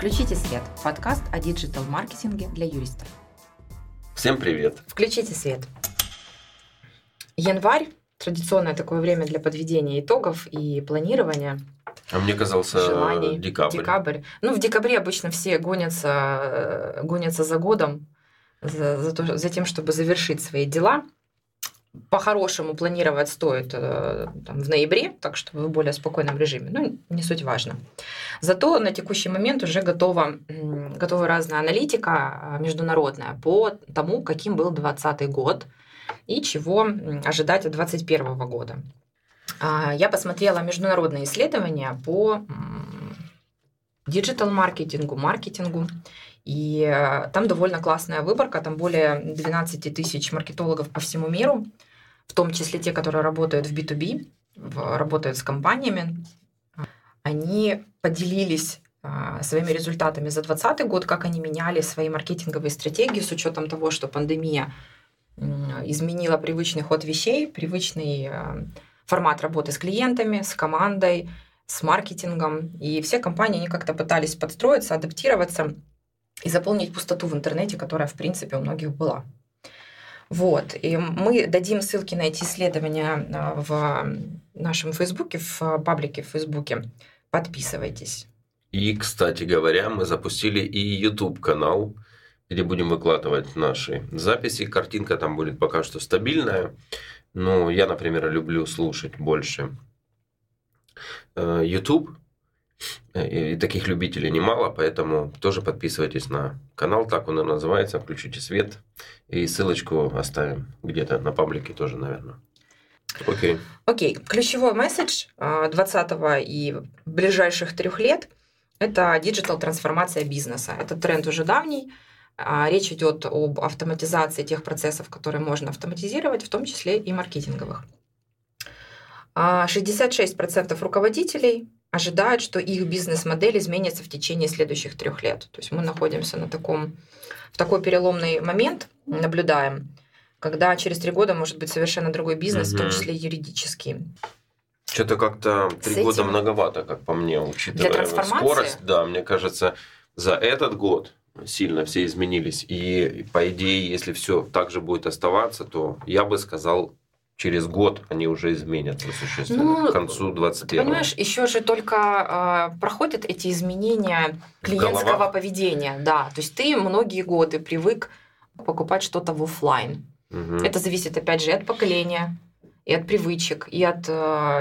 Включите свет. Подкаст о диджитал-маркетинге для юристов. Всем привет. Включите свет. Январь традиционное такое время для подведения итогов и планирования. А мне казался желаний. декабрь. Декабрь. Ну, в декабре обычно все гонятся, э, гонятся за годом, за, за, то, за тем, чтобы завершить свои дела. По-хорошему планировать стоит э, там, в ноябре, так что в более спокойном режиме. Ну, не суть важно. Зато на текущий момент уже готова, готова разная аналитика э, международная по тому, каким был 2020 год и чего ожидать от 2021 года. А, я посмотрела международные исследования по диджитал-маркетингу, маркетингу. И э, там довольно классная выборка, там более 12 тысяч маркетологов по всему миру, в том числе те, которые работают в B2B, работают с компаниями. Они поделились а, своими результатами за 2020 год, как они меняли свои маркетинговые стратегии с учетом того, что пандемия изменила привычный ход вещей, привычный э, формат работы с клиентами, с командой, с маркетингом. И все компании, они как-то пытались подстроиться, адаптироваться и заполнить пустоту в интернете, которая, в принципе, у многих была. Вот. И мы дадим ссылки на эти исследования а, в нашем Фейсбуке, в паблике в Фейсбуке. Подписывайтесь. И, кстати говоря, мы запустили и YouTube-канал, где будем выкладывать наши записи. Картинка там будет пока что стабильная. Но я, например, люблю слушать больше э, YouTube, и таких любителей немало, поэтому тоже подписывайтесь на канал, так он и называется, включите свет. И ссылочку оставим где-то на паблике тоже, наверное. Окей. Окей. Ключевой месседж 20 и ближайших трех лет – это digital трансформация бизнеса. Это тренд уже давний. А, речь идет об автоматизации тех процессов, которые можно автоматизировать, в том числе и маркетинговых. 66% а, руководителей ожидают, что их бизнес-модель изменится в течение следующих трех лет. То есть мы находимся на таком, в такой переломный момент, наблюдаем, когда через три года может быть совершенно другой бизнес, угу. в том числе юридический. Что-то как-то три года многовато, как по мне, учитывая скорость. Да, мне кажется, за этот год сильно все изменились. И по идее, если все так же будет оставаться, то я бы сказал через год они уже изменятся существенно, ну, к концу 21 Понимаешь, еще же только э, проходят эти изменения клиентского поведения. Да, то есть ты многие годы привык покупать что-то в офлайн. Угу. Это зависит, опять же, от поколения, и от привычек, и от э,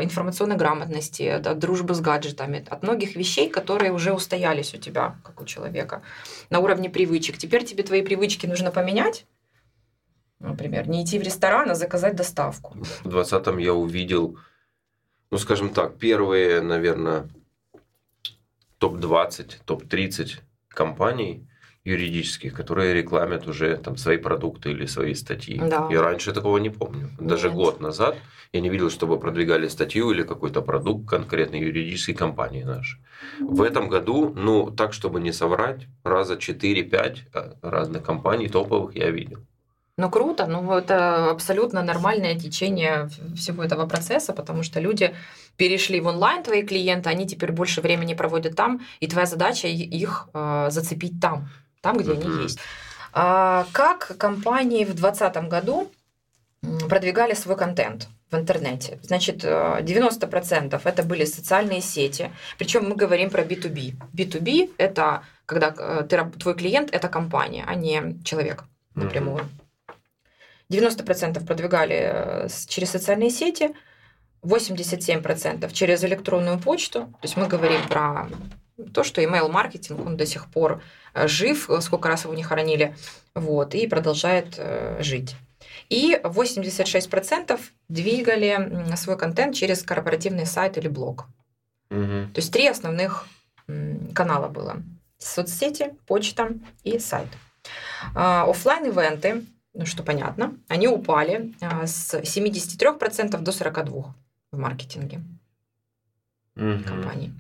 информационной грамотности, от, от дружбы с гаджетами, от многих вещей, которые уже устоялись у тебя, как у человека, на уровне привычек. Теперь тебе твои привычки нужно поменять, Например, не идти в ресторан, а заказать доставку. В 20-м я увидел, ну, скажем так, первые, наверное, топ-20, топ-30 компаний юридических, которые рекламят уже там свои продукты или свои статьи. Да. Я раньше такого не помню. Даже Нет. год назад я не видел, чтобы продвигали статью или какой-то продукт конкретной юридической компании нашей. В этом году, ну, так, чтобы не соврать, раза 4-5 э, разных компаний топовых я видел. Ну круто, ну это абсолютно нормальное течение всего этого процесса, потому что люди перешли в онлайн, твои клиенты, они теперь больше времени проводят там, и твоя задача их э, зацепить там, там, где mm-hmm. они есть. А, как компании в 2020 году продвигали свой контент? в интернете. Значит, 90% э, это были социальные сети. Причем мы говорим про B2B. B2B это когда э, ты, твой клиент это компания, а не человек напрямую. Mm-hmm. 90% продвигали э, через социальные сети, 87% через электронную почту. То есть мы говорим про то, что email-маркетинг, он до сих пор э, жив, сколько раз его не хоронили, вот, и продолжает э, жить. И 86% двигали свой контент через корпоративный сайт или блог. Угу. То есть три основных канала было. Соцсети, почта и сайт. А, оффлайн-ивенты ну что понятно, они упали а, с 73% до 42% в маркетинге угу. компании.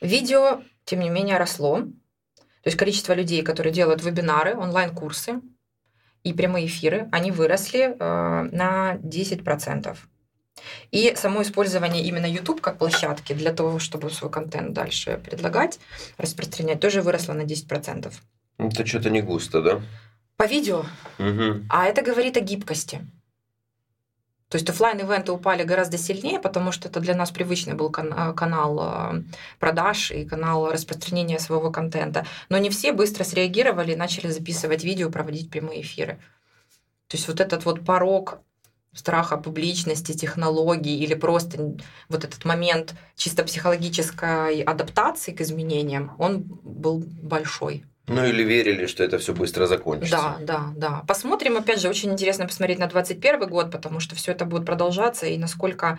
Видео, тем не менее, росло. То есть количество людей, которые делают вебинары, онлайн-курсы и прямые эфиры, они выросли э, на 10%. И само использование именно YouTube как площадки для того, чтобы свой контент дальше предлагать, распространять, тоже выросло на 10%. Это что-то не густо, да? По видео. Угу. А это говорит о гибкости. То есть офлайн ивенты упали гораздо сильнее, потому что это для нас привычный был кан- канал э, продаж и канал распространения своего контента. Но не все быстро среагировали и начали записывать видео, проводить прямые эфиры. То есть вот этот вот порог страха публичности, технологий или просто вот этот момент чисто психологической адаптации к изменениям, он был большой. Ну или верили, что это все быстро закончится. Да, да, да. Посмотрим, опять же, очень интересно посмотреть на 2021 год, потому что все это будет продолжаться и насколько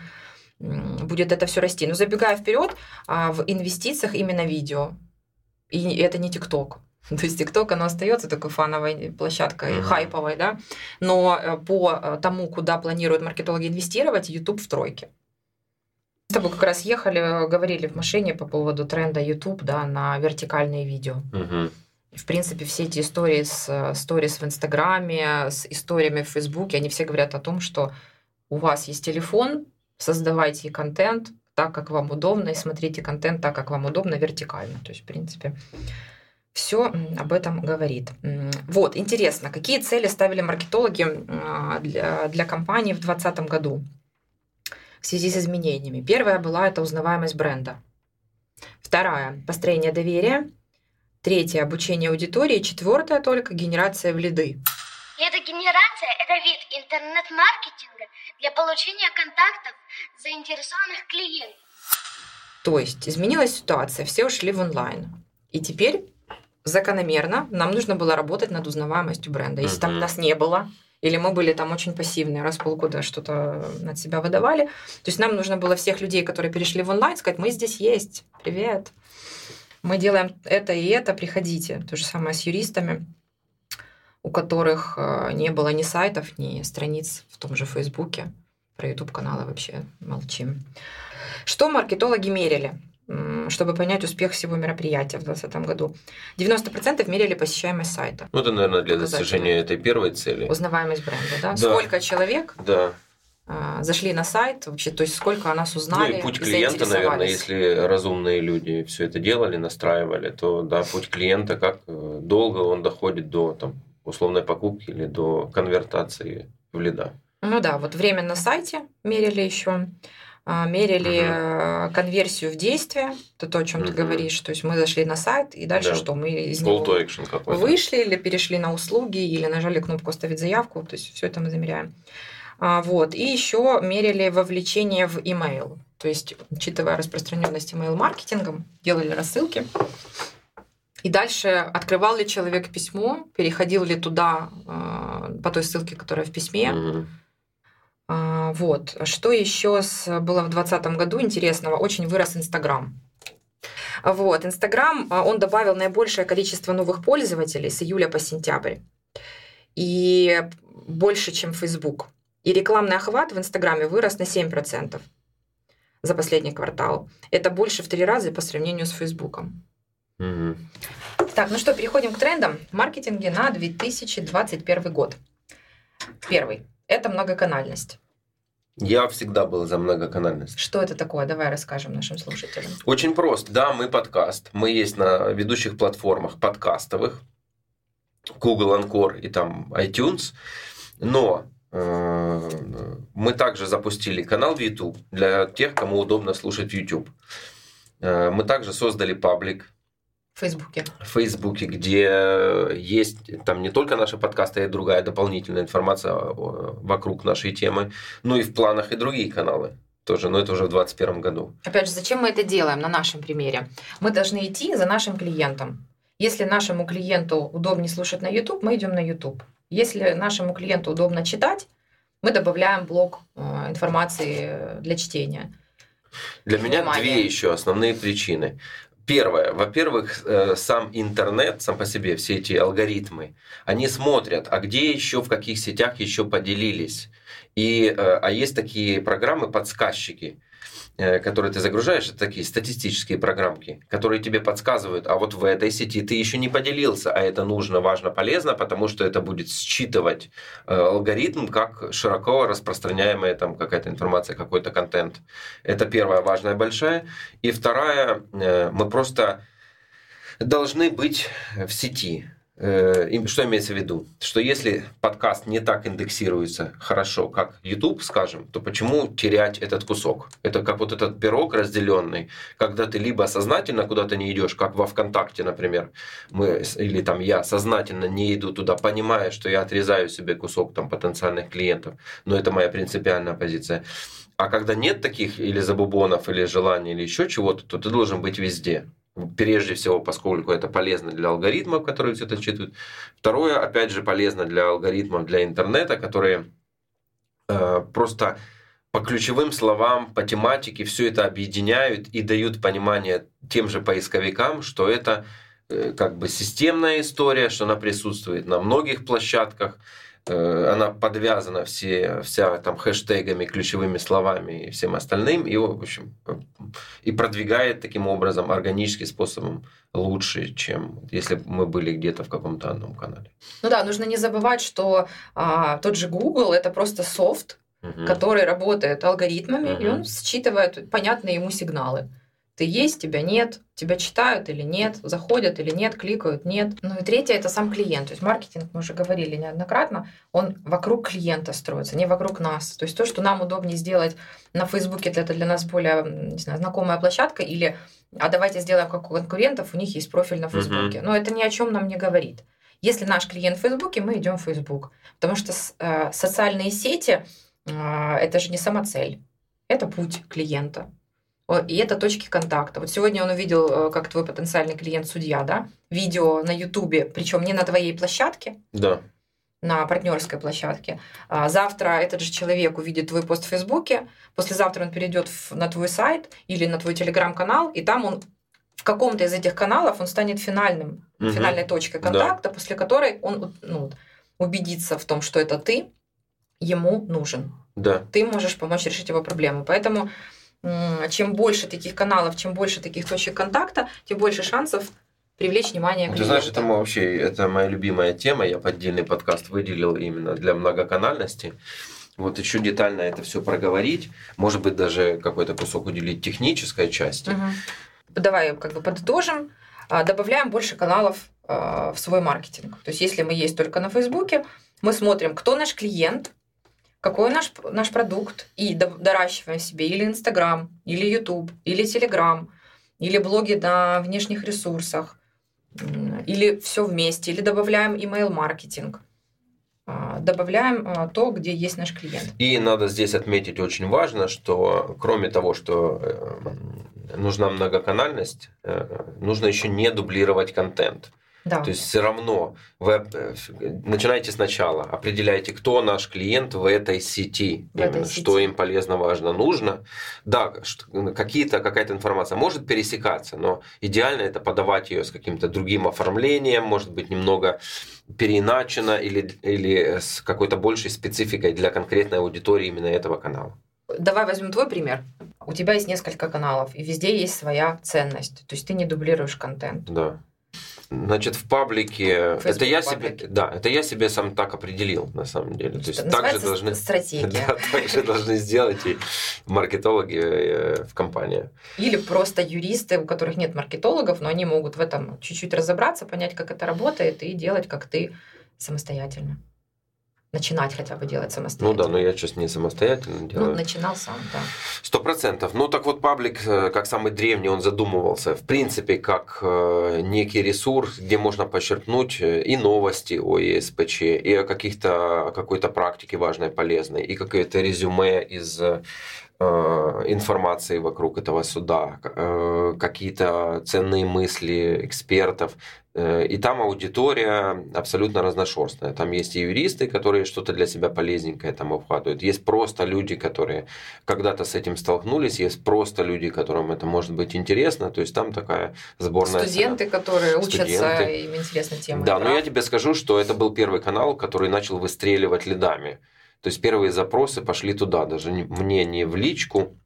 будет это все расти. Но забегая вперед, а, в инвестициях именно видео. И это не ТикТок. То есть ТикТок, оно остается такой фановой площадкой, mm-hmm. хайповой, да. Но э, по э, тому, куда планируют маркетологи инвестировать, YouTube в тройке. Мы с тобой как раз ехали, говорили в машине по поводу тренда YouTube, да, на вертикальные видео. Mm-hmm в принципе, все эти истории с э, сторис в Инстаграме, с историями в Фейсбуке, они все говорят о том, что у вас есть телефон, создавайте контент так, как вам удобно, и смотрите контент так, как вам удобно, вертикально. То есть, в принципе, все об этом говорит. Вот, интересно, какие цели ставили маркетологи а, для, для компании в 2020 году в связи с изменениями? Первая была это узнаваемость бренда. Вторая – построение доверия – Третье – обучение аудитории. Четвертое только – генерация в лиды. эта генерация – это вид интернет-маркетинга для получения контактов заинтересованных клиентов. То есть изменилась ситуация, все ушли в онлайн. И теперь закономерно нам нужно было работать над узнаваемостью бренда. Если там нас не было, или мы были там очень пассивные, раз в полгода что-то над себя выдавали. То есть нам нужно было всех людей, которые перешли в онлайн, сказать, мы здесь есть, привет мы делаем это и это, приходите. То же самое с юристами, у которых э, не было ни сайтов, ни страниц в том же Фейсбуке. Про YouTube-каналы вообще молчим. Что маркетологи мерили? чтобы понять успех всего мероприятия в 2020 году. 90% мерили посещаемость сайта. Ну, это, наверное, для достижения этой первой цели. Узнаваемость бренда, да? да. Сколько человек да. А, зашли на сайт, вообще, то есть сколько о нас узнали. Ну и путь клиента, наверное, если разумные люди все это делали, настраивали, то да, путь клиента, как э, долго он доходит до там, условной покупки или до конвертации в лида. Ну да, вот время на сайте мерили еще, а, мерили угу. конверсию в действие, это то, о чем угу. ты говоришь. То есть мы зашли на сайт, и дальше да. что? Мы из Call него вышли или перешли на услуги, или нажали кнопку «Оставить заявку». То есть все это мы замеряем. А, вот. И еще мерили вовлечение в email. То есть, учитывая распространенность email-маркетингом, делали рассылки. И дальше открывал ли человек письмо, переходил ли туда а, по той ссылке, которая в письме. Mm-hmm. Вот. Что еще было в 2020 году интересного? Очень вырос Инстаграм. Вот. Инстаграм, он добавил наибольшее количество новых пользователей с июля по сентябрь. И больше, чем Facebook. И рекламный охват в Инстаграме вырос на 7% за последний квартал. Это больше в три раза по сравнению с Фейсбуком. Угу. Так, ну что, переходим к трендам маркетинге на 2021 год. Первый – это многоканальность. Я всегда был за многоканальность. Что это такое? Давай расскажем нашим слушателям. Очень просто. Да, мы подкаст. Мы есть на ведущих платформах подкастовых. Google Encore и там iTunes. Но мы также запустили канал в YouTube для тех, кому удобно слушать YouTube. Э, мы также создали паблик в Фейсбуке. В Фейсбуке, где есть там не только наши подкасты, а и другая дополнительная информация вокруг нашей темы, но и в планах и другие каналы тоже, но это уже в 2021 году. Опять же, зачем мы это делаем на нашем примере? Мы должны идти за нашим клиентом. Если нашему клиенту удобнее слушать на YouTube, мы идем на YouTube. Если нашему клиенту удобно читать, мы добавляем блок э, информации для чтения. Для меня две еще основные причины. Первое, во-первых, э, сам интернет, сам по себе, все эти алгоритмы, они смотрят, а где еще, в каких сетях еще поделились. И, э, а есть такие программы, подсказчики, которые ты загружаешь, это такие статистические программки, которые тебе подсказывают, а вот в этой сети ты еще не поделился, а это нужно, важно, полезно, потому что это будет считывать э, алгоритм как широко распространяемая там какая-то информация, какой-то контент. Это первая важная большая. И вторая, э, мы просто должны быть в сети. Э, что имеется в виду? Что если подкаст не так индексируется хорошо, как YouTube, скажем, то почему терять этот кусок? Это как вот этот пирог разделенный, когда ты либо сознательно куда-то не идешь, как во ВКонтакте, например, мы или там я сознательно не иду туда, понимая, что я отрезаю себе кусок там потенциальных клиентов, но это моя принципиальная позиция. А когда нет таких или забубонов, или желаний, или еще чего-то, то ты должен быть везде. Прежде всего, поскольку это полезно для алгоритмов, которые все это считывают. Второе, опять же, полезно для алгоритмов, для интернета, которые э, просто по ключевым словам, по тематике все это объединяют и дают понимание тем же поисковикам, что это э, как бы системная история, что она присутствует на многих площадках, она подвязана все, вся там хэштегами, ключевыми словами и всем остальным, и, в общем, э, и продвигает таким образом органическим способом лучше, чем если мы были где-то в каком-то одном канале. Ну да, нужно не забывать, что а, тот же Google это просто софт, угу. который работает алгоритмами, угу. и он считывает понятные ему сигналы. Ты есть, тебя нет, тебя читают или нет, заходят или нет, кликают, нет. Ну и третье это сам клиент. То есть маркетинг, мы уже говорили неоднократно, он вокруг клиента строится, не вокруг нас. То есть то, что нам удобнее сделать на Фейсбуке, это для нас более не знаю, знакомая площадка, или а давайте сделаем как у конкурентов, у них есть профиль на Фейсбуке. Uh-huh. Но это ни о чем нам не говорит. Если наш клиент в Фейсбуке, мы идем в Фейсбук. Потому что э, социальные сети э, это же не самоцель, это путь клиента. И это точки контакта. Вот сегодня он увидел, э, как твой потенциальный клиент судья, да, видео на Ютубе, причем не на твоей площадке, да. на партнерской площадке. А завтра этот же человек увидит твой пост в Фейсбуке, послезавтра он перейдет на твой сайт или на твой телеграм-канал, и там он в каком-то из этих каналов он станет финальным, угу. финальной точкой контакта, да. после которой он ну, убедится в том, что это ты ему нужен. Да. Ты можешь помочь решить его проблему. Поэтому чем больше таких каналов, чем больше таких точек контакта, тем больше шансов привлечь внимание клиента. Ты знаешь, это вообще это моя любимая тема. Я поддельный подкаст выделил именно для многоканальности. Вот еще детально это все проговорить, может быть даже какой-то кусок уделить технической части. Угу. Давай как бы подытожим. А, добавляем больше каналов а, в свой маркетинг. То есть, если мы есть только на Фейсбуке, мы смотрим, кто наш клиент, какой наш, наш продукт, и доращиваем себе или Инстаграм, или Ютуб, или Телеграм, или блоги на внешних ресурсах, или все вместе, или добавляем email-маркетинг а, добавляем а, то, где есть наш клиент. И надо здесь отметить очень важно, что кроме того, что э, нужна многоканальность, э, нужно еще не дублировать контент. Да. То есть все равно вы э, начинаете сначала, определяете, кто наш клиент в этой сети, в именно, этой сети. что им полезно, важно, нужно. Да, какие-то, какая-то информация может пересекаться, но идеально это подавать ее с каким-то другим оформлением, может быть, немного переиначено или, или с какой-то большей спецификой для конкретной аудитории именно этого канала. Давай возьмем твой пример. У тебя есть несколько каналов, и везде есть своя ценность. То есть ты не дублируешь контент. Да. Значит, в паблике, Facebook это я себе, да, это я себе сам так определил на самом деле. То есть так же должны, стратегия. Да, так же должны сделать и маркетологи э, в компании. Или просто юристы, у которых нет маркетологов, но они могут в этом чуть-чуть разобраться, понять, как это работает и делать, как ты самостоятельно начинать хотя бы делать самостоятельно. Ну да, но я сейчас не самостоятельно делаю. Ну, начинал сам, да. Сто процентов. Ну так вот, паблик, э, как самый древний, он задумывался, в принципе, как э, некий ресурс, где можно подчеркнуть э, и новости о ЕСПЧ, и о каких-то, какой-то практике важной, полезной, и какое-то резюме из информации вокруг этого суда, какие-то ценные мысли экспертов. Э, и там аудитория абсолютно разношерстная. Там есть и юристы, которые что-то для себя полезненькое там обхватывают. Есть просто люди, которые когда-то с этим столкнулись. Есть просто люди, которым это может быть интересно. То есть там такая сборная... Студенты, цена. которые учатся, Студенты. им интересна тема. Да, но я тебе скажу, что это был первый канал, который начал выстреливать лидами. То есть первые запросы пошли туда, даже мне не в личку,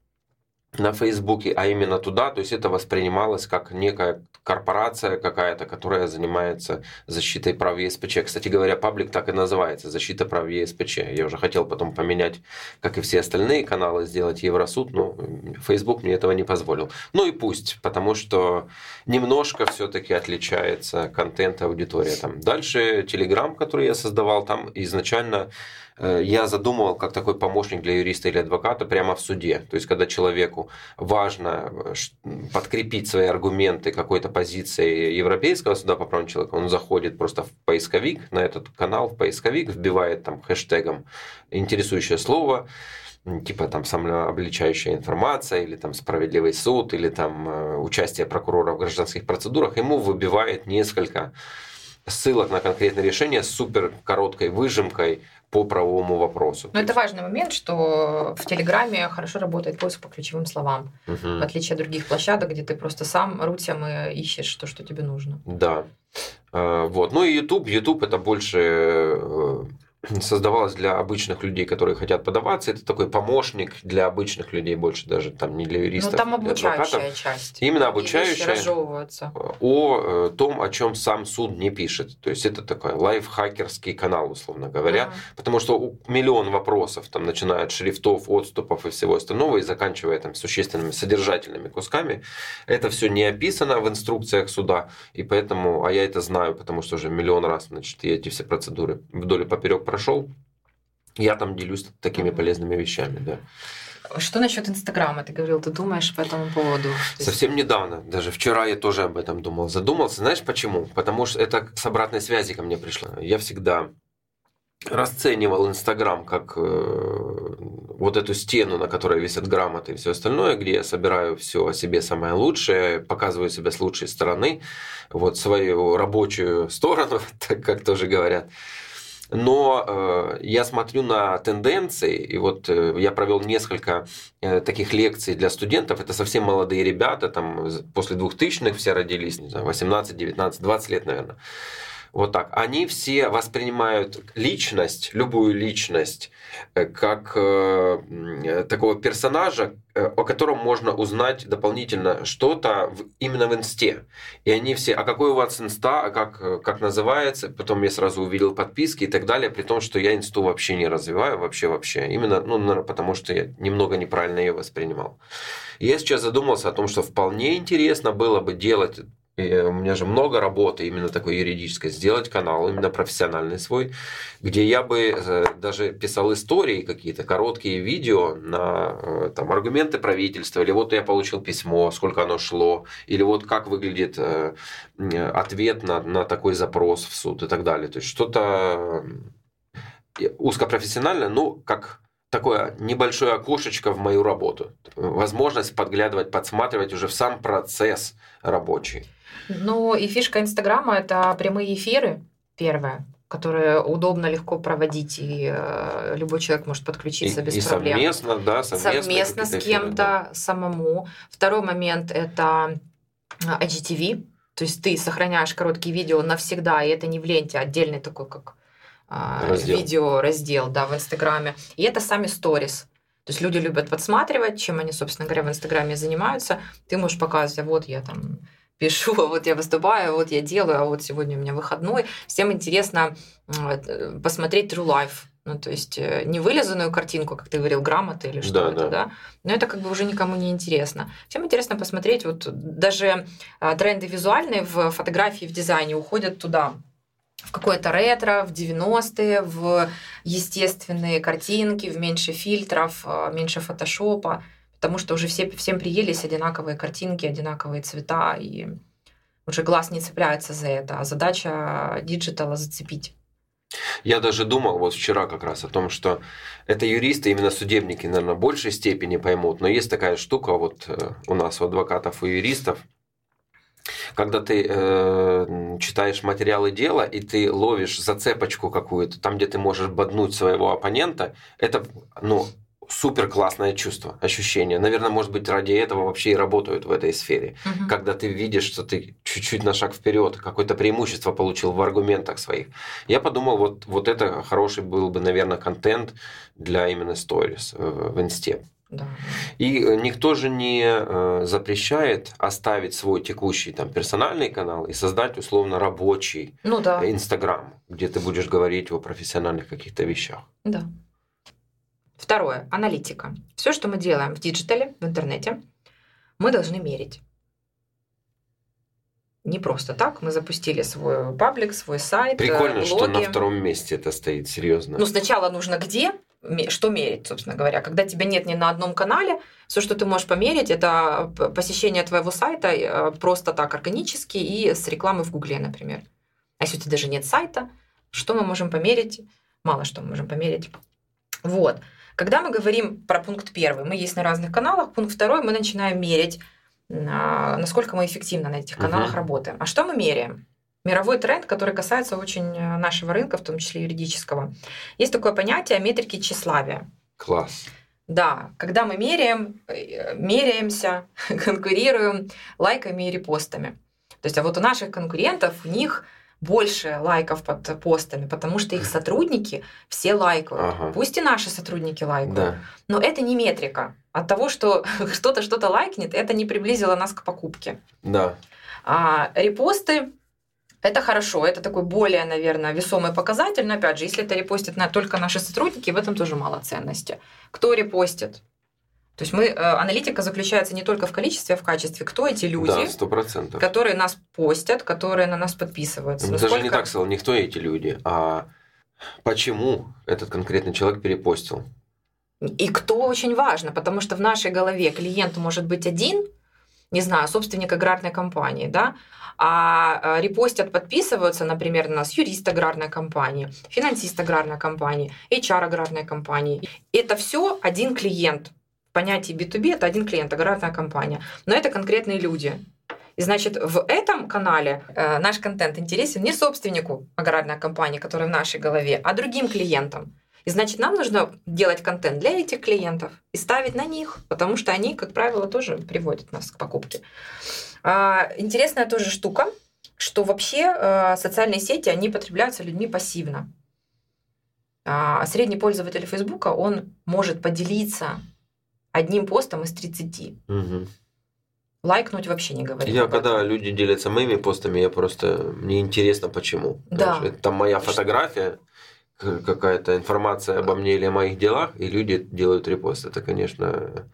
на Фейсбуке, а именно туда, то есть это воспринималось как некая корпорация какая-то, которая занимается защитой прав ЕСПЧ. Кстати говоря, паблик так и называется, защита прав ЕСПЧ. Я уже хотел потом поменять, как и все остальные каналы, сделать Евросуд, но Facebook мне этого не позволил. Ну и пусть, потому что немножко все-таки отличается контент аудитория. Там. Дальше Telegram, который я создавал, там изначально я задумывал как такой помощник для юриста или адвоката прямо в суде. То есть, когда человеку важно э, подкрепить свои аргументы какой-то позиции Европейского суда по правам человека, он заходит просто в поисковик, на этот канал в поисковик, вбивает там хэштегом интересующее слово, типа там самообличающая информация, или там справедливый суд, или там э, участие прокурора в гражданских процедурах, ему выбивает несколько ссылок на конкретное решение с супер короткой выжимкой по правовому вопросу. Но это важный момент, что в Телеграме хорошо работает поиск по ключевым словам, угу. в отличие от других площадок, где ты просто сам рутям и ищешь то, что тебе нужно. Да. А, вот. Ну и YouTube. YouTube это больше создавалось для обычных людей, которые хотят подаваться. Это такой помощник для обычных людей, больше даже там не для юристов. Ну там обучающая часть. Именно обучающая о э, том, о чем сам суд не пишет. То есть это такой лайфхакерский канал, условно говоря. Ага. Потому что миллион вопросов, там, начиная от шрифтов, отступов и всего остального, и заканчивая там существенными содержательными кусками, это все не описано в инструкциях суда. И поэтому, а я это знаю, потому что уже миллион раз, значит, я эти все процедуры вдоль и поперек прошел, я там делюсь такими полезными вещами, да. Что насчет Инстаграма? Ты говорил, ты думаешь по этому поводу? Совсем недавно, даже вчера я тоже об этом думал. Задумался, знаешь почему? Потому что это с обратной связи ко мне пришло. Я всегда расценивал Инстаграм как э, вот эту стену, на которой висят грамоты и все остальное, где я собираю все о себе самое лучшее, показываю себя с лучшей стороны, вот свою рабочую сторону, так как тоже говорят. Но э, я смотрю на тенденции, и вот э, я провел несколько э, таких лекций для студентов. Это совсем молодые ребята, там после 2000-х все родились, не знаю, 18, 19, 20 лет, наверное. Вот так. Они все воспринимают личность, любую личность, э, как э, такого персонажа, э, о котором можно узнать дополнительно что-то именно в инсте. И они все, а какой у вас инста, а как, э, как называется? Потом я сразу увидел подписки и так далее, при том, что я инсту вообще не развиваю, вообще-вообще. Именно, ну, наверное, потому что я немного неправильно ее воспринимал. Я сейчас задумался о том, что вполне интересно было бы делать и у меня же много работы именно такой юридической, сделать канал именно профессиональный свой, где я бы э, даже писал истории какие-то, короткие видео на э, там, аргументы правительства, или вот я получил письмо, сколько оно шло, или вот как выглядит э, ответ на, на такой запрос в суд и так далее. То есть что-то узкопрофессиональное, ну, как такое небольшое окошечко в мою работу. Возможность подглядывать, подсматривать уже в сам процесс рабочий. Ну и фишка Инстаграма – это прямые эфиры, первое, которые удобно, легко проводить, и э, любой человек может подключиться и, без и проблем. совместно, да, совместно, совместно с кем-то, да. самому. Второй момент – это IGTV, то есть ты сохраняешь короткие видео навсегда, и это не в ленте, а отдельный такой, как а, раздел. видео раздел да, в Инстаграме. И это сами сторис. То есть люди любят подсматривать, чем они, собственно говоря, в Инстаграме занимаются. Ты можешь показывать, а вот я там пишу, а вот я выступаю, а вот я делаю, а вот сегодня у меня выходной. Всем интересно э, посмотреть True Life. Ну, то есть э, не вылизанную картинку, как ты говорил, грамоты или что да, это, да. да. Но это как бы уже никому не интересно. Всем интересно посмотреть, вот даже а, тренды визуальные в фотографии, в дизайне уходят туда в какое-то ретро, в 90-е, в естественные картинки, в меньше фильтров, меньше фотошопа потому что уже все, всем приелись одинаковые картинки, одинаковые цвета, и уже глаз не цепляется за это, а задача диджитала зацепить. Я даже думал вот вчера как раз о том, что это юристы, именно судебники, наверное, в большей степени поймут, но есть такая штука вот э, у нас, у адвокатов и юристов, когда ты э, читаешь материалы дела и ты ловишь зацепочку какую-то, там, где ты можешь боднуть своего оппонента, это, ну, супер классное чувство, ощущение. Наверное, может быть, ради этого вообще и работают в этой сфере. Угу. Когда ты видишь, что ты чуть-чуть на шаг вперед, какое-то преимущество получил в аргументах своих. Я подумал, вот, вот это хороший был бы, наверное, контент для именно stories в инсте. Да. И э, никто же не э, запрещает оставить свой текущий там персональный канал и создать условно рабочий Ну да. Инстаграм, где ты будешь говорить о профессиональных каких-то вещах. Да. Второе. Аналитика. Все, что мы делаем в диджитале, в интернете, мы должны мерить. Не просто так. Мы запустили свой паблик, свой сайт, Прикольно, э, что на блоги. втором месте это стоит, серьезно. Ну, сначала нужно где, что мерить, собственно говоря. Когда тебя нет ни на одном канале, все, что ты можешь померить, это п- посещение твоего сайта э, просто так органически и с рекламы в Гугле, например. А если у тебя даже нет сайта, что мы можем померить? Мало что мы можем померить. Вот. Когда мы говорим про пункт первый, мы есть на разных каналах, пункт второй, мы начинаем мерить, а, насколько мы эффективно на этих каналах Мгм. работаем. А что мы меряем? Мировой тренд, который касается очень э, нашего рынка, в том числе юридического. Есть такое понятие метрики тщеславия. Класс. Да, когда мы меряем, э, меряемся, конкурируем лайками и репостами. То есть, а вот у наших конкурентов, у них больше лайков под постами, потому что их сотрудники все лайкают. Ага. Пусть и наши сотрудники лайкают, Да. но это не метрика. От того, что кто-то что-то лайкнет, это не приблизило нас к покупке. Да. А репосты это хорошо, это такой более, наверное, весомый показатель, но опять же, если это репостят на, только наши сотрудники, в этом тоже мало ценности. Кто репостит? То есть мы, э, аналитика заключается не только в количестве, а в качестве. Кто эти люди, Да, сто процентов. которые нас постят, которые на нас подписываются? Даже не Насколько- так сказал, не кто эти люди, а почему этот конкретный человек перепостил. И кто очень важно, потому что в нашей голове клиент может быть один, не знаю, собственник аграрной компании, да, а э, репостят, подписываются, например, на нас юрист аграрной компании, финансист аграрной компании, HR аграрной компании. Это все один клиент. Понятии B2B это один клиент, аграрная компания. Но это конкретные люди. И значит, в этом канале э, наш контент интересен не собственнику аграрной компании, который в нашей голове, а другим клиентам. И значит, нам нужно делать контент для этих клиентов и ставить на них, потому что они, как правило, тоже приводят нас к покупке. А, Интересная тоже штука, что вообще э, социальные сети, они потребляются людьми пассивно. А Средний пользователь Фейсбука, он может поделиться одним постом из 30. Мгм. Лайкнуть вообще не говорит. Я об этом. когда люди делятся моими постами, я просто мне интересно почему. Да. Знаешь, Это там моя фотография, какая-то информация обо мне или о моих делах, и люди делают репост. Это, конечно,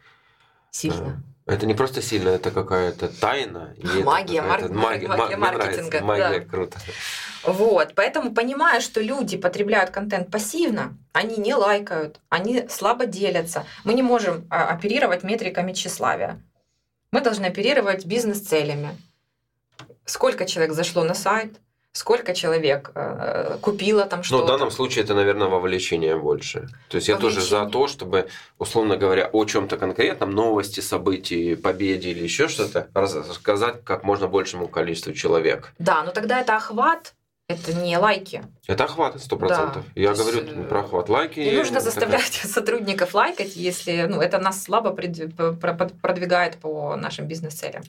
Сильно. Это не просто сильно, это какая-то тайна. Магия, какая-то мар- магия ма- мне маркетинга, нравится, Магия, да. круто. Вот, поэтому понимая, что люди потребляют контент пассивно, они не лайкают, они слабо делятся. Мы не можем а, оперировать метриками тщеславия. Мы должны оперировать бизнес-целями. Сколько человек зашло на сайт, сколько человек э, купило там Ну, что-то. в данном случае это, наверное, вовлечение больше. То есть я тоже за Вовлечение. то, чтобы, условно говоря, о чем-то конкретном, новости, событии, победе или еще что-то, рассказать как можно большему количеству человек. Да, но тогда это охват, это не лайки. Это охват, сто процентов. Да, Я то есть, говорю э, про охват лайки. Не нужно это- заставлять сотрудников лайкать, если ну, это нас слабо продвигает по нашим бизнес-целям.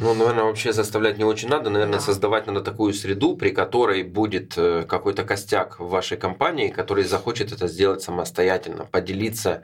Ну, наверное, вообще заставлять не очень надо. Наверное, Да. создавать надо такую среду, при которой будет э, какой-то костяк в вашей компании, который захочет это сделать самостоятельно, поделиться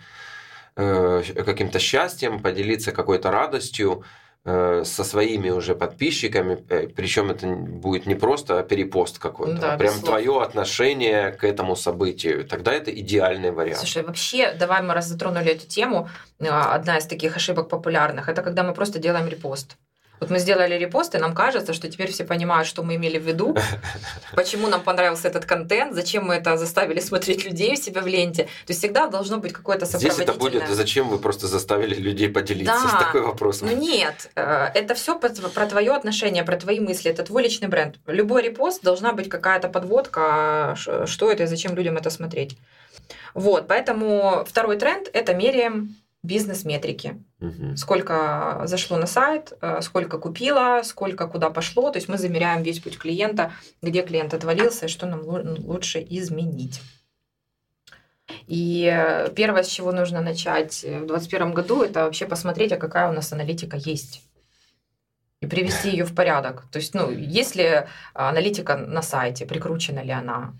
э, каким-то счастьем, поделиться какой-то радостью э, со своими уже подписчиками. Причем это будет не просто перепост какой-то, Да, а прям твое отношение к этому событию. Тогда это идеальный вариант. Слушай, вообще, давай мы раз затронули эту тему, а, одна из таких ошибок популярных, это когда мы просто делаем репост. Вот мы сделали репост, и нам кажется, что теперь все понимают, что мы имели в виду, почему нам понравился этот контент, зачем мы это заставили смотреть людей у себя в ленте. То есть всегда должно быть какое-то Здесь это будет, сопроводительное. зачем вы просто заставили людей поделиться? Да. Такой вопрос. Ну нет, э, это все про твое отношение, про твои мысли, это твой личный бренд. Любой репост должна быть какая-то подводка, ш- что это и зачем людям это смотреть. Вот, поэтому второй тренд – это меряем бизнес-метрики. Мгм. Сколько зашло на сайт, э, сколько купило, сколько куда пошло. То есть мы замеряем весь путь клиента, где клиент отвалился и что нам лу- лучше изменить. И э, первое, с чего нужно начать э, в 2021 году, это вообще посмотреть, а какая у нас аналитика есть. И привести ее в порядок. То есть, ну, есть ли аналитика на сайте, прикручена ли она,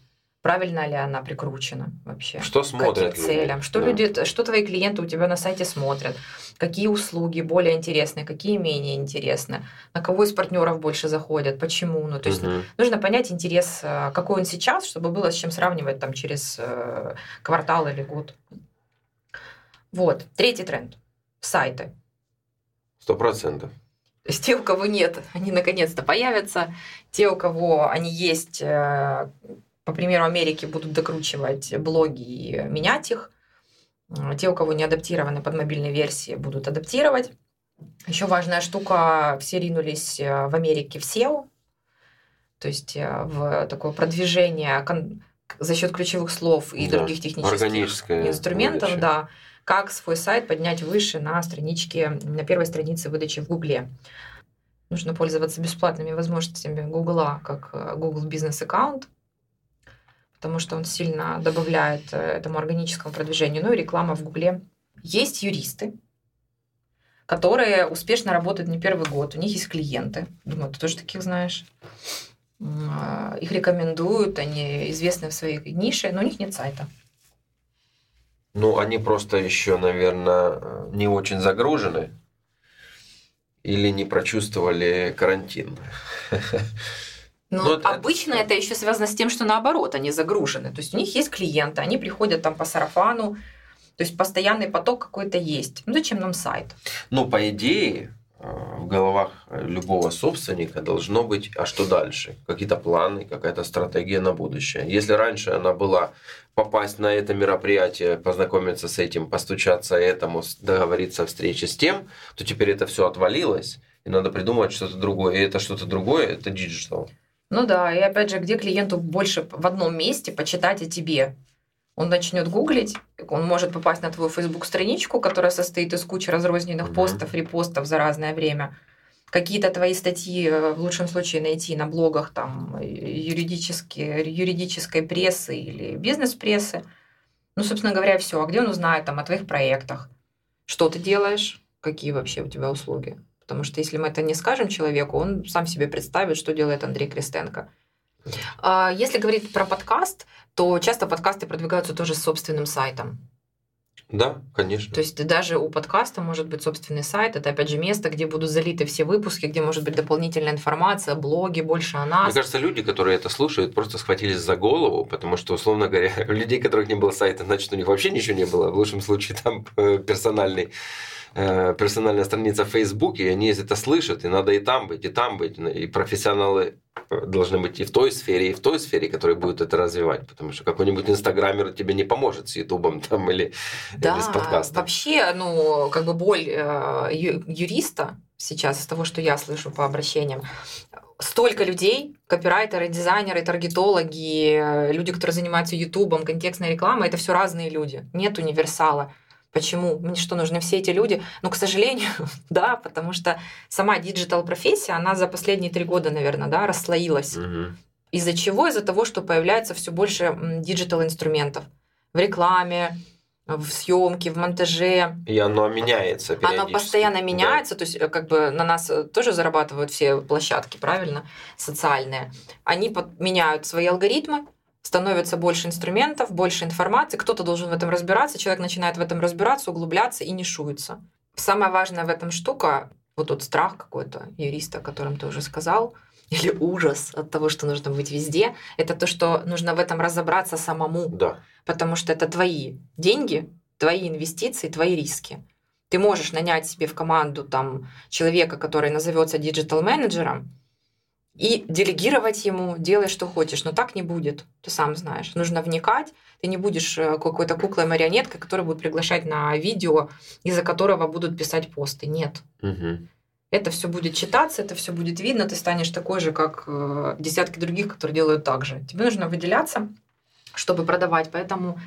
правильно ли она прикручена вообще. Что смотрят Каким целям, люди? что, Да. люди, что твои клиенты у тебя на сайте смотрят, какие услуги более интересные, какие менее интересные, на кого из партнеров больше заходят, почему. Ну, то есть Мгм. нужно понять интерес, э, какой он сейчас, чтобы было с чем сравнивать там через э, квартал или год. Вот, третий тренд. Сайты. Сто процентов. То есть те, у кого нет, они наконец-то появятся. Те, у кого они есть, э, по примеру Америки, будут докручивать блоги и менять их. Э, Те, у кого не адаптированы под мобильные версии, будут адаптировать. Еще важная штука, все ринулись э, в Америке в SEO, то есть э, в такое продвижение кон- за счет ключевых слов и Да, других технических инструментов, выдача. да, как свой сайт поднять выше на страничке, на первой странице выдачи в Гугле. Нужно пользоваться бесплатными возможностями Гугла, как э, Google Business аккаунт, потому что он сильно добавляет э, этому органическому продвижению. Ну и реклама в Гугле. Есть юристы, которые успешно работают не первый год. У них есть клиенты. Думаю, ты тоже таких знаешь. А, Их рекомендуют, они известны в своей нише, но у них нет сайта. Ну, они просто еще, наверное, не очень загружены или не прочувствовали карантин. Но Ну, это- обычно это еще связано с тем, что наоборот, они загружены. То есть у них есть клиенты, они приходят там по сарафану, то есть постоянный поток какой-то есть. Ну зачем нам сайт? Ну, по идее, э, в головах любого собственника должно быть, а что дальше? Какие-то планы, какая-то стратегия на будущее. Если раньше она была попасть на это мероприятие, познакомиться с этим, постучаться этому, договориться о встрече с тем, то теперь это все отвалилось, и надо придумать что-то другое. И это что-то другое, это digital. Ну да, и опять же, где клиенту больше в одном месте почитать о тебе? Он начнет гуглить, он может попасть на твою Facebook-страничку, которая состоит из кучи разрозненных Мгм. постов, репостов за разное время. Какие-то твои статьи э, в лучшем случае найти на блогах там э, юридические, юридической прессы или бизнес-прессы. Ну, собственно говоря, все. А где он узнает там о твоих проектах? Что ты делаешь? Какие вообще у тебя услуги? Потому что если мы это не скажем человеку, он сам себе представит, что делает Андрей Крестенко. А Если говорить про подкаст, то часто подкасты продвигаются тоже с собственным сайтом. Да, конечно. То есть даже у подкаста может быть собственный сайт. Это, опять же, место, где будут залиты все выпуски, где может быть дополнительная информация, блоги, больше о Мне нас. кажется, люди, которые это слушают, просто схватились за голову, потому что, условно говоря, у людей, у которых не было сайта, значит, у них вообще ничего не было. В лучшем случае там э, персональный э, персональная страница в Фейсбуке, и они это слышат, и надо и там быть, и там быть. И профессионалы э, должны быть и в той сфере, и в той сфере, которые будут это развивать. Потому что какой-нибудь инстаграмер тебе не поможет с Ютубом там или, Да, или с подкастом. вообще, ну, как бы боль э, юриста сейчас из того, что я слышу по обращениям, столько людей, копирайтеры, дизайнеры, таргетологи, э, люди, которые занимаются ютубом, контекстной рекламой, это все разные люди. Нет универсала. Почему? Мне что, нужны все эти люди? Ну, к сожалению, да, потому что сама digital-профессия, она за последние три года, наверное, да, расслоилась. Мгм. Из-за чего? Из-за того, что появляется все больше digital-инструментов в рекламе, в съемке, в монтаже. И оно меняется Оно постоянно Да. меняется, то есть э, как бы на нас э, тоже зарабатывают все площадки, правильно, социальные. Они под- меняют свои алгоритмы, становится больше инструментов, больше информации, кто-то должен в этом разбираться, человек начинает в этом разбираться, углубляться и нишуется. Самая важная в этом штука, вот тот страх какой-то юриста, о котором ты уже сказал, или ужас от того, что нужно быть везде, это то, что нужно в этом разобраться самому Да. потому что это твои деньги, твои инвестиции, твои риски. Ты можешь нанять себе в команду там человека, который назовется digital-менеджером, и делегировать ему, делай, что хочешь. Но так не будет, ты сам знаешь. Нужно вникать. Ты не будешь э, какой-то куклой-марионеткой, которая будет приглашать на видео, из-за которого будут писать посты. Нет. Мгм. Это все будет читаться, это все будет видно, ты станешь такой же, как э, десятки других, которые делают так же. Тебе нужно выделяться, чтобы продавать, поэтому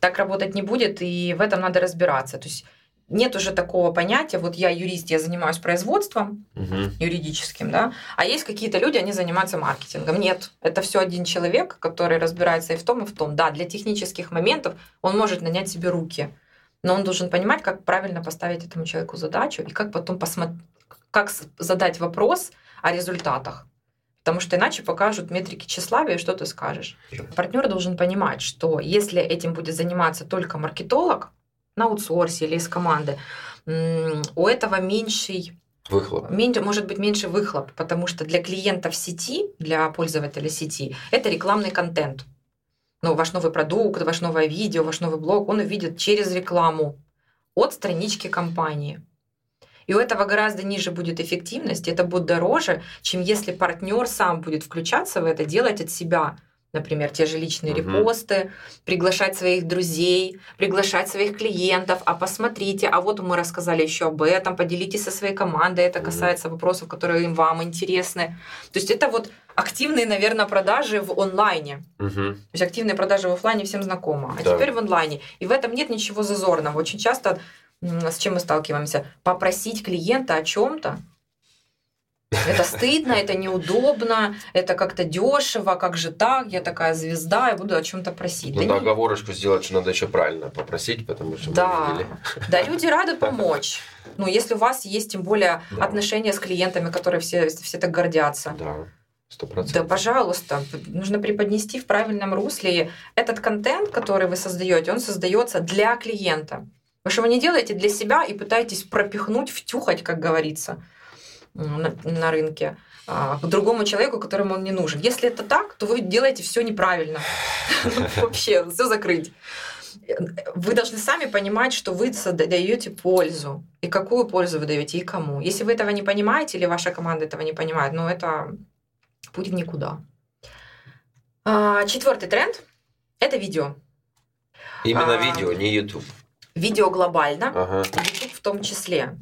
так работать не будет, и в этом надо разбираться. То есть нет уже такого понятия, вот я юрист, я занимаюсь производством Мгм. юридическим, да, а есть какие-то люди, они занимаются маркетингом. Нет, это все один человек, который разбирается и в том, и в том. Да, для технических моментов он может нанять себе руки, но он должен понимать, как правильно поставить этому человеку задачу и как потом посмотреть, как задать вопрос о результатах. потому что иначе покажут метрики тщеславия, что ты скажешь. Партнер должен понимать, что если этим будет заниматься только маркетолог на аутсорсе или из команды, у этого меньший Выхлоп. Может быть меньше выхлоп, потому что для клиентов сети, для пользователя сети, это рекламный контент. Ну, ваш новый продукт, ваш новое видео, ваш новый блог, он увидит через рекламу от странички компании. И у этого гораздо ниже будет эффективность, это будет дороже, чем если партнер сам будет включаться в это, делать от себя например, те же личные угу. репосты, приглашать своих друзей, приглашать своих клиентов, а посмотрите, а вот мы рассказали еще об этом, поделитесь со своей командой, это касается вопросов, которые им вам интересны. То есть это вот активные, наверное, продажи в онлайне. Угу. То есть активные продажи в офлайне всем знакомо, а да. теперь в онлайне. И в этом нет ничего зазорного. Очень часто с чем мы сталкиваемся? Попросить клиента о чем-то, это стыдно, это неудобно, это как-то дешево, как же так, я такая звезда, я буду о чем-то просить. Ну, да оговорочку сделать, что надо еще правильно попросить, потому что да. мы Да, люди рады помочь. Ну, если у вас есть тем более да. отношения с клиентами, которые все, все так гордятся. Да. 100%. Да, пожалуйста, нужно преподнести в правильном русле. Этот контент, который вы создаете, он создается для клиента. Вы что вы не делаете для себя и пытаетесь пропихнуть, втюхать, как говорится на, на рынке а, к другому человеку, которому он не нужен. Если это так, то вы делаете все неправильно. Вообще, все закрыть. Вы должны сами понимать, что вы даете пользу. И какую пользу вы даете, и кому. Если вы этого не понимаете, или ваша команда этого не понимает, ну это путь в никуда. А, четвертый тренд – это видео. Именно а, видео, не YouTube. Видео глобально, ага. YouTube в том числе.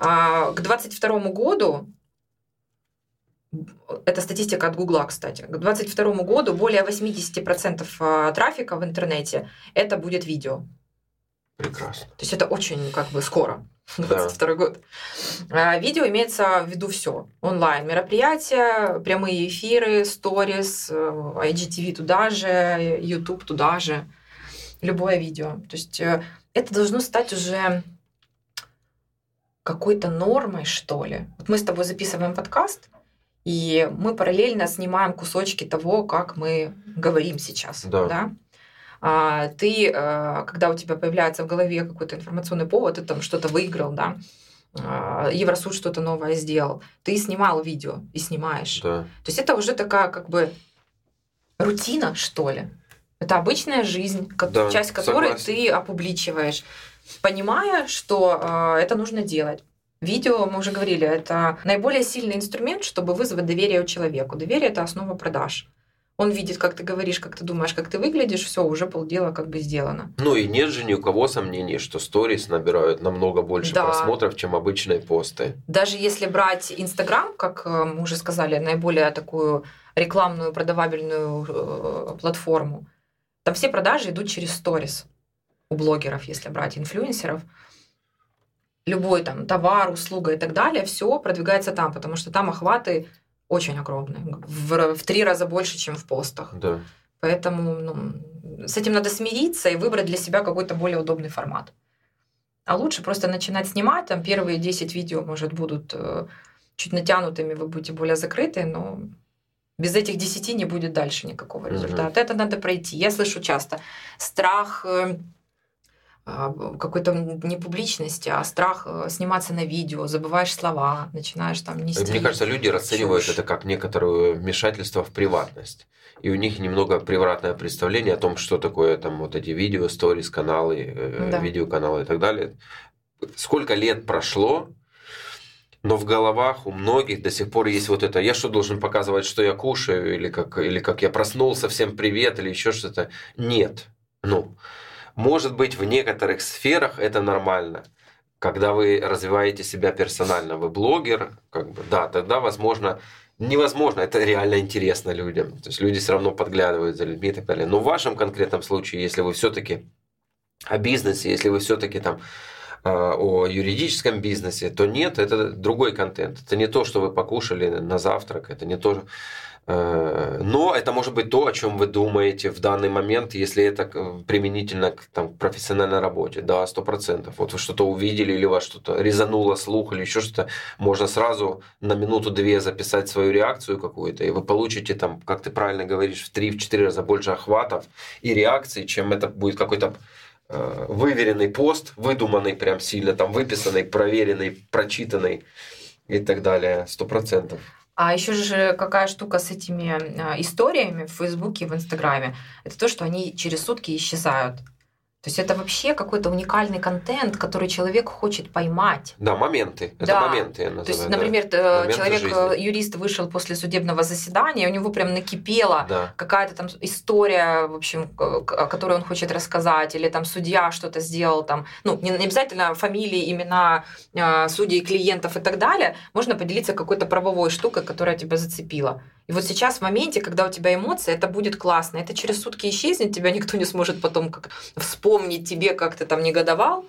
А, к 2022 году это статистика от Гугла, кстати. К 2022 году более 80% а, трафика в интернете это будет видео. Прекрасно. То есть это очень как бы скоро. 22 да. год. А, видео имеется в виду все. Онлайн мероприятия, прямые эфиры, сторис, э, IGTV туда же, YouTube туда же. Любое видео. То есть э, это должно стать уже какой-то нормой, что ли. Вот мы с тобой записываем подкаст, и мы параллельно снимаем кусочки того, как мы говорим сейчас. Да. да? А, ты, а, когда у тебя появляется в голове какой-то информационный повод, ты там что-то выиграл, да, а, Евросуд что-то новое сделал, ты снимал видео и снимаешь. Да. То есть это уже такая как бы рутина, что ли. Это обычная жизнь, да, часть которой согласен. ты опубличиваешь понимая, что э, это нужно делать. Видео, мы уже говорили, это наиболее сильный инструмент, чтобы вызвать доверие у человека. Доверие – это основа продаж. Он видит, как ты говоришь, как ты думаешь, как ты выглядишь, все, уже полдела как бы сделано. Ну и нет же ни у кого сомнений, что сторис набирают намного больше да. просмотров, чем обычные посты. Даже если брать Инстаграм, как э, мы уже сказали, наиболее такую рекламную, продавабельную э, платформу, там все продажи идут через сторис у блогеров, если брать инфлюенсеров, любой там товар, услуга и так далее, все продвигается там, потому что там охваты очень огромные, в, в три раза больше, чем в постах. Да. Поэтому ну, с этим надо смириться и выбрать для себя какой-то более удобный формат. А лучше просто начинать снимать, там первые 10 видео, может, будут э, чуть натянутыми, вы будете более закрыты, но без этих 10 не будет дальше никакого результата. Mm-hmm. Это надо пройти. Я слышу часто страх э, какой-то не публичности, а страх э, сниматься на видео, забываешь слова, начинаешь там нести. Мне кажется, люди расценивают чушь. это как некоторое вмешательство в приватность. И у них немного превратное представление о том, что такое там вот эти видео, сторис, каналы, э, да. видеоканалы и так далее. Сколько лет прошло, но в головах у многих до сих пор есть вот это. Я что, должен показывать, что я кушаю, или как, или как я проснулся, всем привет, или еще что-то? Нет. Ну, может быть, в некоторых сферах это нормально. Когда вы развиваете себя персонально, вы блогер, как бы, да, тогда, возможно, невозможно, это реально интересно людям. То есть люди все равно подглядывают за людьми и так далее. Но в вашем конкретном случае, если вы все-таки о бизнесе, если вы все-таки там о юридическом бизнесе, то нет, это другой контент. Это не то, что вы покушали на завтрак, это не то, Э, но это может быть то, о чем вы думаете в данный момент, если это применительно к там, профессиональной работе. Да, сто процентов. Вот вы что-то увидели или вас что-то резануло слух или еще что-то, можно сразу на минуту-две записать свою реакцию какую-то, и вы получите там, как ты правильно говоришь, в 3-4 раза больше охватов и реакций, чем это будет какой-то э, выверенный пост, выдуманный прям сильно, там выписанный, проверенный, прочитанный и так далее, сто процентов. А еще же какая штука с этими а, историями в Фейсбуке и в Инстаграме, это то, что они через сутки исчезают. То есть это вообще какой-то уникальный контент, который человек хочет поймать. Да, моменты. Это да. моменты, я называю. То есть, например, да. человек-юрист э, вышел после судебного заседания, у него прям накипела да. какая-то там история, в общем, которую он хочет рассказать, или там судья что-то сделал, там, ну, не, не обязательно фамилии, имена э, судей, клиентов и так далее, можно поделиться какой-то правовой штукой, которая тебя зацепила. И вот сейчас в моменте, когда у тебя эмоции, это будет классно. Это через сутки исчезнет, тебя никто не сможет потом как вспомнить тебе, как ты там негодовал.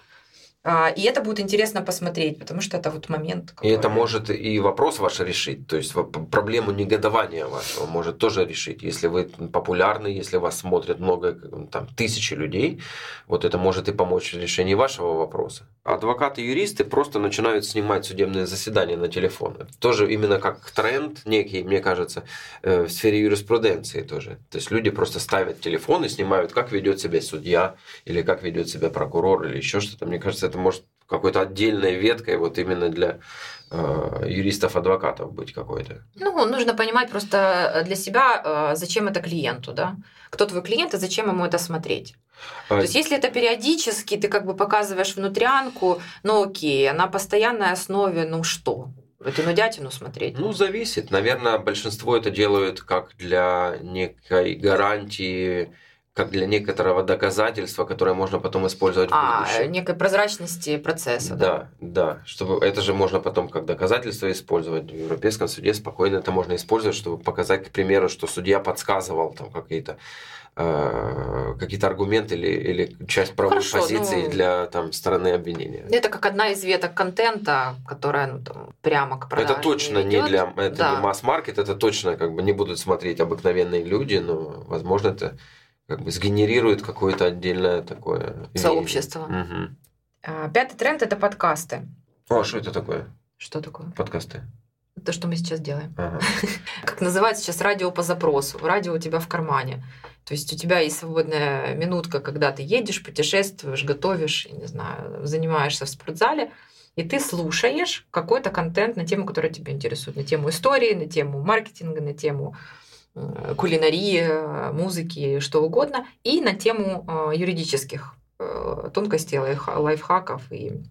А, и это будет интересно посмотреть, потому что это вот момент. Какой... И это может и вопрос ваш решить, то есть проблему негодования вашего может тоже решить. Если вы популярны, если вас смотрят много, там, тысячи людей, вот это может и помочь в решении вашего вопроса. Адвокаты юристы просто начинают снимать судебные заседания на телефон. тоже именно как тренд некий, мне кажется, э, в сфере юриспруденции тоже. То есть люди просто ставят телефон и снимают, как ведет себя судья, или как ведет себя прокурор, или еще что-то. Мне кажется, это может какой-то отдельной веткой вот именно для э, юристов-адвокатов быть какой-то. Ну, нужно понимать просто для себя, э, зачем это клиенту, да? Кто твой клиент и зачем ему это смотреть. А... То есть, если это периодически, ты как бы показываешь внутрянку, ну окей, а на постоянной основе, ну что? Эту нудятину смотреть? Ну, зависит. Наверное, большинство это делают как для некой гарантии как для некоторого доказательства, которое можно потом использовать в а, будущем. некой прозрачности процесса. Да, да, да. Чтобы это же можно потом как доказательство использовать в Европейском суде спокойно это можно использовать, чтобы показать, к примеру, что судья подсказывал там какие-то э, какие-то аргументы или, или часть правовой Хорошо, позиции ну, для там, стороны обвинения. Это как одна из веток контента, которая ну, там, прямо к продаже Это точно не, для это да. не масс-маркет, это точно как бы не будут смотреть обыкновенные люди, но возможно это как бы сгенерирует какое-то отдельное такое сообщество. Угу. Пятый тренд это подкасты. О, что это такое? Что такое? Подкасты. То, что мы сейчас делаем. Ага. Как называется сейчас радио по запросу. Радио у тебя в кармане. То есть у тебя есть свободная минутка, когда ты едешь, путешествуешь, готовишь, не знаю, занимаешься в спортзале, и ты слушаешь какой-то контент на тему, которая тебя интересует, на тему истории, на тему маркетинга, на тему кулинарии, музыки, что угодно, и на тему э, юридических э, тонкостей, лайфхаков и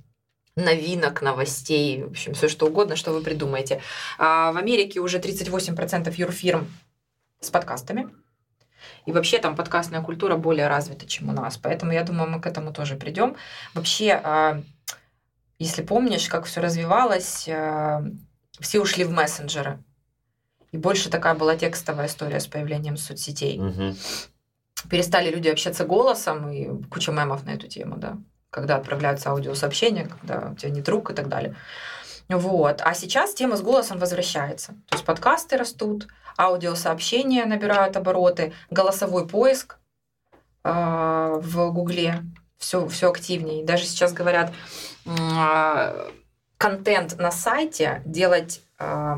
новинок, новостей, в общем, все что угодно, что вы придумаете. А в Америке уже 38% юрфирм с подкастами. И вообще там подкастная культура более развита, чем у нас. Поэтому я думаю, мы к этому тоже придем. Вообще, а, если помнишь, как все развивалось, все ушли в мессенджеры. И больше такая была текстовая история с появлением соцсетей. Угу. Перестали люди общаться голосом, и куча мемов на эту тему, да. Когда отправляются аудиосообщения, когда у тебя нет рук и так далее. Вот. А сейчас тема с голосом возвращается. То есть подкасты растут, аудиосообщения набирают обороты, голосовой поиск э, в Гугле все, все активнее. Даже сейчас говорят, э, контент на сайте делать э,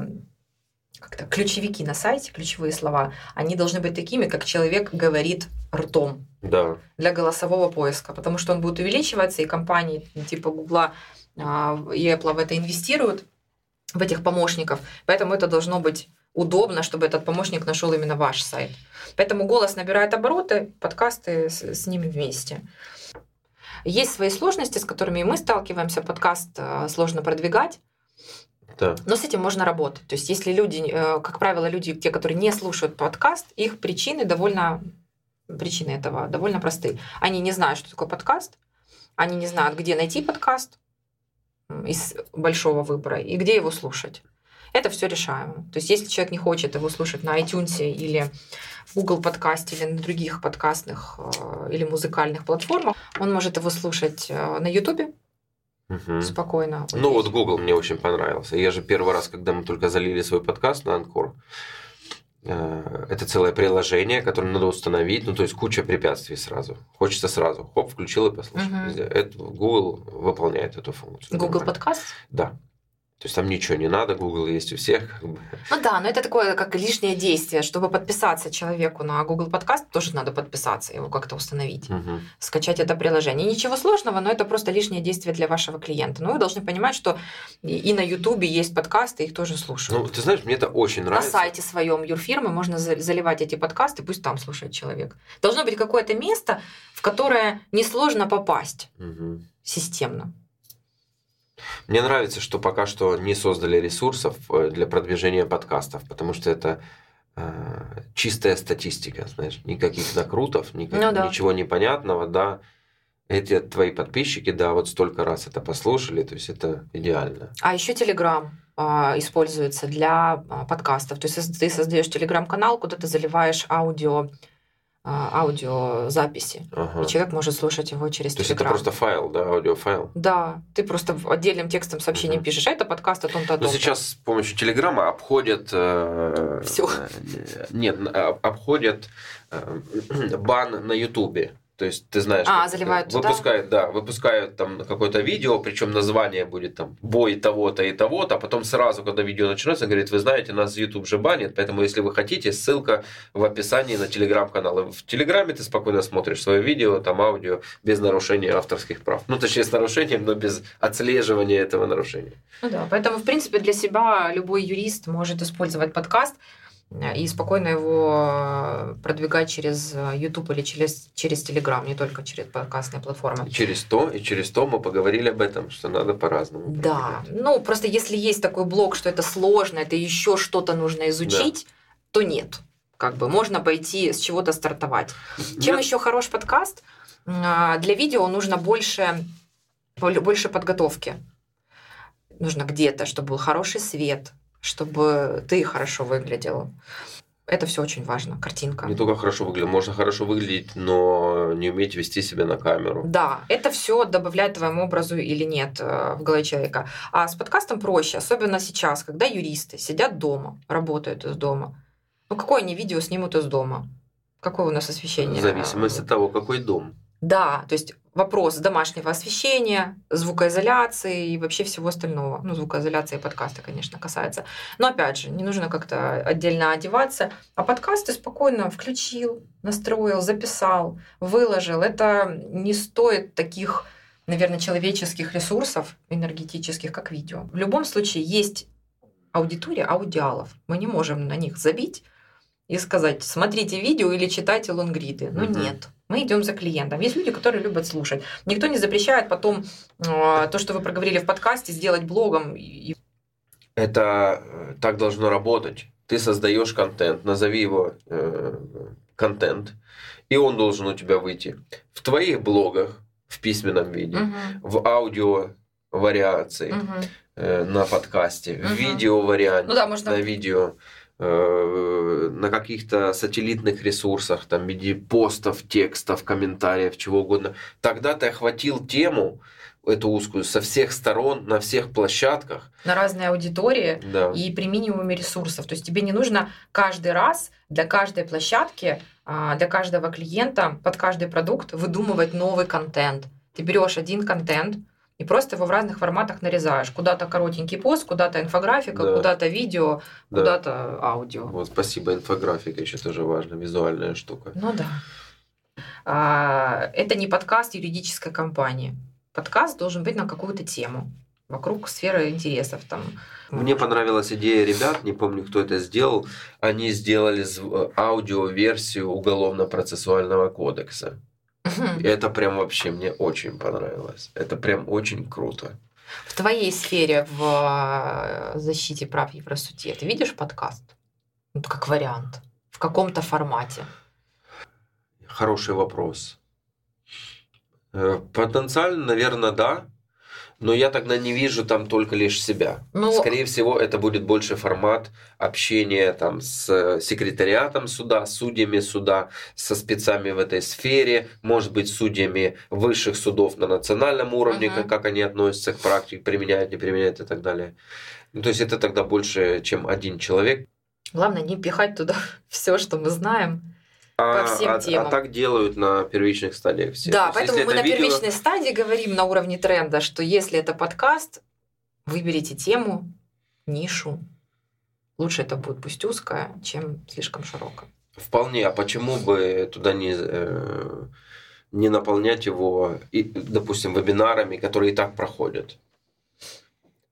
как-то ключевики на сайте, ключевые слова, они должны быть такими, как человек говорит ртом. Да. Для голосового поиска, потому что он будет увеличиваться, и компании типа Гугла а, и Apple в это инвестируют, в этих помощников. Поэтому это должно быть удобно, чтобы этот помощник нашел именно ваш сайт. Поэтому голос набирает обороты, подкасты с, с ними вместе. Есть свои сложности, с которыми мы сталкиваемся. Подкаст а, сложно продвигать. Да. Но с этим можно работать. То есть, если люди, э, как правило, люди, те, которые не слушают подкаст, их причины довольно причины этого довольно простые. Они не знают, что такое подкаст, они не знают, где найти подкаст из большого выбора и где его слушать. Это все решаемо. То есть, если человек не хочет его слушать на iTunes или Google подкасте или на других подкастных э, или музыкальных платформах, он может его слушать э, на YouTube Мгм. спокойно. Ну вот Google мне очень понравился. Я же первый раз, когда мы только залили свой подкаст на Анкор, э, это целое приложение, которое надо установить, ну то есть куча препятствий сразу. Хочется сразу, хоп, включил и послушал. Везде. Это Google выполняет эту функцию. Google Нормально. подкаст? Да. То есть там ничего не надо, Google есть у всех. как бы. Ну да, но это такое как лишнее действие. Чтобы подписаться человеку на Google подкаст, тоже надо подписаться, его как-то установить. Мгм. скачать это приложение. Ничего сложного, но это просто лишнее действие для вашего клиента. Но вы должны понимать, что и на Ютубе есть подкасты, их тоже слушают. Ну, ты знаешь, мне это очень на нравится. сайте своем юрфирмы можно за- заливать эти подкасты, пусть там слушает человек. Должно быть какое-то место, в которое несложно попасть Мгм. системно. Мне нравится, что пока что не создали ресурсов э, для продвижения подкастов, потому что это э, чистая статистика, знаешь, никаких накрутов, никак- Ну да. ничего непонятного, да. Эти твои подписчики, да, вот столько раз это послушали, то есть это идеально. А еще а, используется для а, подкастов. То есть ты создаешь телеграм-канал, куда ты заливаешь аудио, аудиозаписи. Ага. И человек может слушать его через То есть это просто файл, да, аудиофайл. Да, ты просто отдельным текстом сообщением Мгм. пишешь, а это подкаст о том-то, о Но том-то. сейчас с помощью Телеграма обходят... э, Всё. э, Нет, а- обходят э, бан на Ютубе. То есть ты знаешь, А, заливают туда? выпускают, да, выпускают там какое-то видео, причем название будет там бой того-то и того-то, а потом сразу, когда видео начнется, говорит, вы знаете, нас YouTube же банит, поэтому если вы хотите, ссылка в описании на телеграм-канал. В Телеграме ты спокойно смотришь свое видео, там аудио, без нарушения авторских прав. Ну, точнее, с нарушением, но без отслеживания этого нарушения. Ну да, поэтому, в принципе, для себя любой юрист может использовать подкаст и спокойно его э, продвигать через э, YouTube или через, через Telegram, не только через подкастные платформы. Через то, и через то мы поговорили об этом, что надо по-разному. Да, ну просто если есть такой блок, что это сложно, это еще что-то нужно изучить, то нет. Как бы можно пойти с чего-то стартовать. Чем еще хорош подкаст? А, Для видео нужно больше, боль- больше подготовки. Нужно где-то, чтобы был хороший свет, чтобы ты хорошо выглядел. Это все очень важно. Картинка. Не только хорошо выглядит, можно хорошо выглядеть, но не уметь вести себя на камеру. Да, это все добавляет твоему образу или нет э, в голове человека. А с подкастом проще, особенно сейчас, когда юристы сидят дома, работают из дома. Ну, какое они видео снимут из дома? Какое у нас освещение? В зависимости от того, какой дом. Да, то есть вопрос домашнего освещения, звукоизоляции и вообще всего остального. Ну, звукоизоляция и подкаста, конечно, касается. Но опять же, не нужно как-то отдельно одеваться. А подкаст ты спокойно включил, настроил, записал, выложил. Это не стоит таких, наверное, человеческих ресурсов энергетических, как видео. В любом случае есть аудитория аудиалов. Мы не можем на них забить и сказать, смотрите видео или читайте лонгриды. Ну Мгм. нет. Мы идем за клиентом. Есть люди, которые любят слушать. Никто не запрещает потом э, то, что вы проговорили в подкасте, сделать блогом. Это э, так должно работать. Ты создаешь контент, назови его э, контент, и он должен у тебя выйти в твоих блогах в письменном виде, Мгм. в аудио вариации, Мгм. э, на подкасте, в Мгм. видео варианте, Ну да, можно на видео, на каких-то сателлитных ресурсах, там, в виде постов, текстов, комментариев, чего угодно. Тогда ты охватил тему, эту узкую, со всех сторон, на всех площадках. на разные аудитории Да. и при минимуме ресурсов. То есть тебе не нужно каждый раз для каждой площадки, а, для каждого клиента, под каждый продукт выдумывать новый контент. Ты берешь один контент и просто его в разных форматах нарезаешь. Куда-то коротенький пост, куда-то инфографика, Да. куда-то видео, Да. куда-то аудио. Вот, спасибо, инфографика еще тоже важно, визуальная штука. Ну да. А, Это не подкаст юридической компании. Подкаст должен быть на какую-то тему вокруг сферы интересов. Там. Мне понравилась идея ребят, не помню, кто это сделал. Они сделали аудиоверсию Уголовно-процессуального кодекса. И это прям вообще мне очень понравилось. Это прям очень круто. В твоей сфере в э, защите прав Евросуде ты видишь подкаст? Ну, как вариант. В каком-то формате. Хороший вопрос. Э, Потенциально, наверное, да. Но я тогда не вижу там только лишь себя. Ну, Скорее всего, это будет больше формат общения там с секретариатом суда, судьями суда, со спецами в этой сфере, может быть, судьями высших судов на национальном уровне, Мгм. как, как они относятся к практике, применяют, не применяют и так далее. Ну, то есть это тогда больше, чем один человек. главное не пихать туда все, что мы знаем. А, всем а- а темам. так делают на первичных стадиях все. да, есть, поэтому мы на видео- первичной стадии говорим на уровне тренда, что если это подкаст, выберите тему, нишу. Лучше это будет пусть узкая, чем слишком широкая. Вполне. А почему бы туда не, э, не наполнять его, и, допустим, вебинарами, которые и так проходят?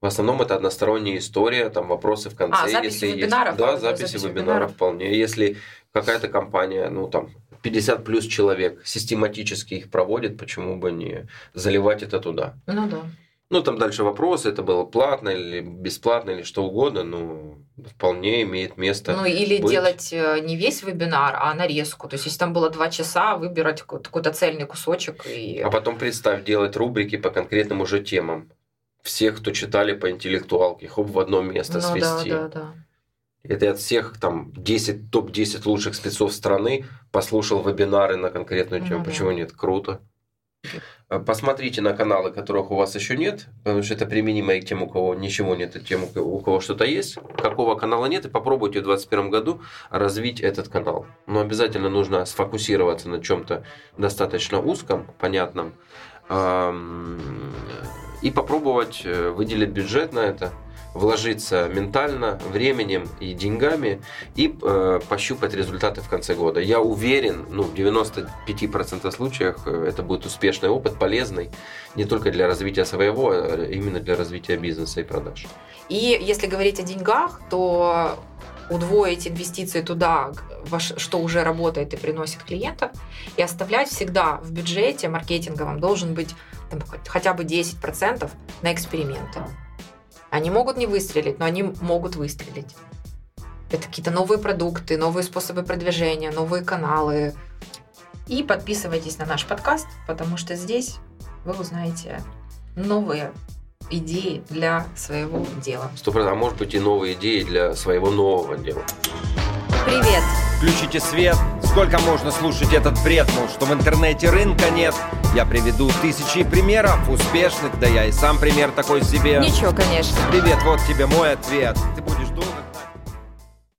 В основном это односторонняя история, там вопросы в конце. А, записи если вебинаров, Есть. Да, а, записи записи вебинаров. вполне. Если какая-то компания, ну там 50 плюс человек систематически их проводит, почему бы не заливать это туда? Ну да. Ну, там дальше вопросы, это было платно или бесплатно, или что угодно, но вполне имеет место. Ну или быть. делать э, не весь вебинар, а нарезку. То есть если там было два часа, выбирать какой-то цельный кусочек и... А потом представь, делать рубрики по конкретным уже темам. Всех, кто читали по интеллектуалке, хоп, в одно место ну да, свести. да, да. Это от всех там 10, топ-10 лучших спецов страны послушал вебинары на конкретную тему. Да. Почему нет? Круто. А Посмотрите на каналы, которых у вас еще нет, потому что это применимо и к тем, у кого ничего нет, и тем, у кого- что-то есть. Какого канала нет, и попробуйте в 2021 году развить этот канал. Но обязательно нужно сфокусироваться на чем-то достаточно узком, понятном, и попробовать э, выделить бюджет на это, вложиться ментально, временем и деньгами и э, пощупать результаты в конце года. Я уверен, ну, в 95% случаях э, это будет успешный опыт, полезный не только для развития своего, а именно для развития бизнеса и продаж. И если говорить о деньгах, то удвоить инвестиции туда, что уже работает и приносит клиентов, и оставлять всегда в бюджете маркетинговом должен быть там, хотя бы 10% на эксперименты. Они могут не выстрелить, но они могут выстрелить. Это какие-то новые продукты, новые способы продвижения, новые каналы. И подписывайтесь на наш подкаст, потому что здесь вы узнаете новые идеи для своего дела. Сто. А может быть и новые идеи для своего нового дела. Привет! Включите свет. Сколько можно слушать этот бред, мол, что в интернете рынка нет? Я приведу тысячи примеров успешных, да я и сам пример такой себе. Ничего, конечно. Привет, вот тебе мой ответ. Ты будешь думать...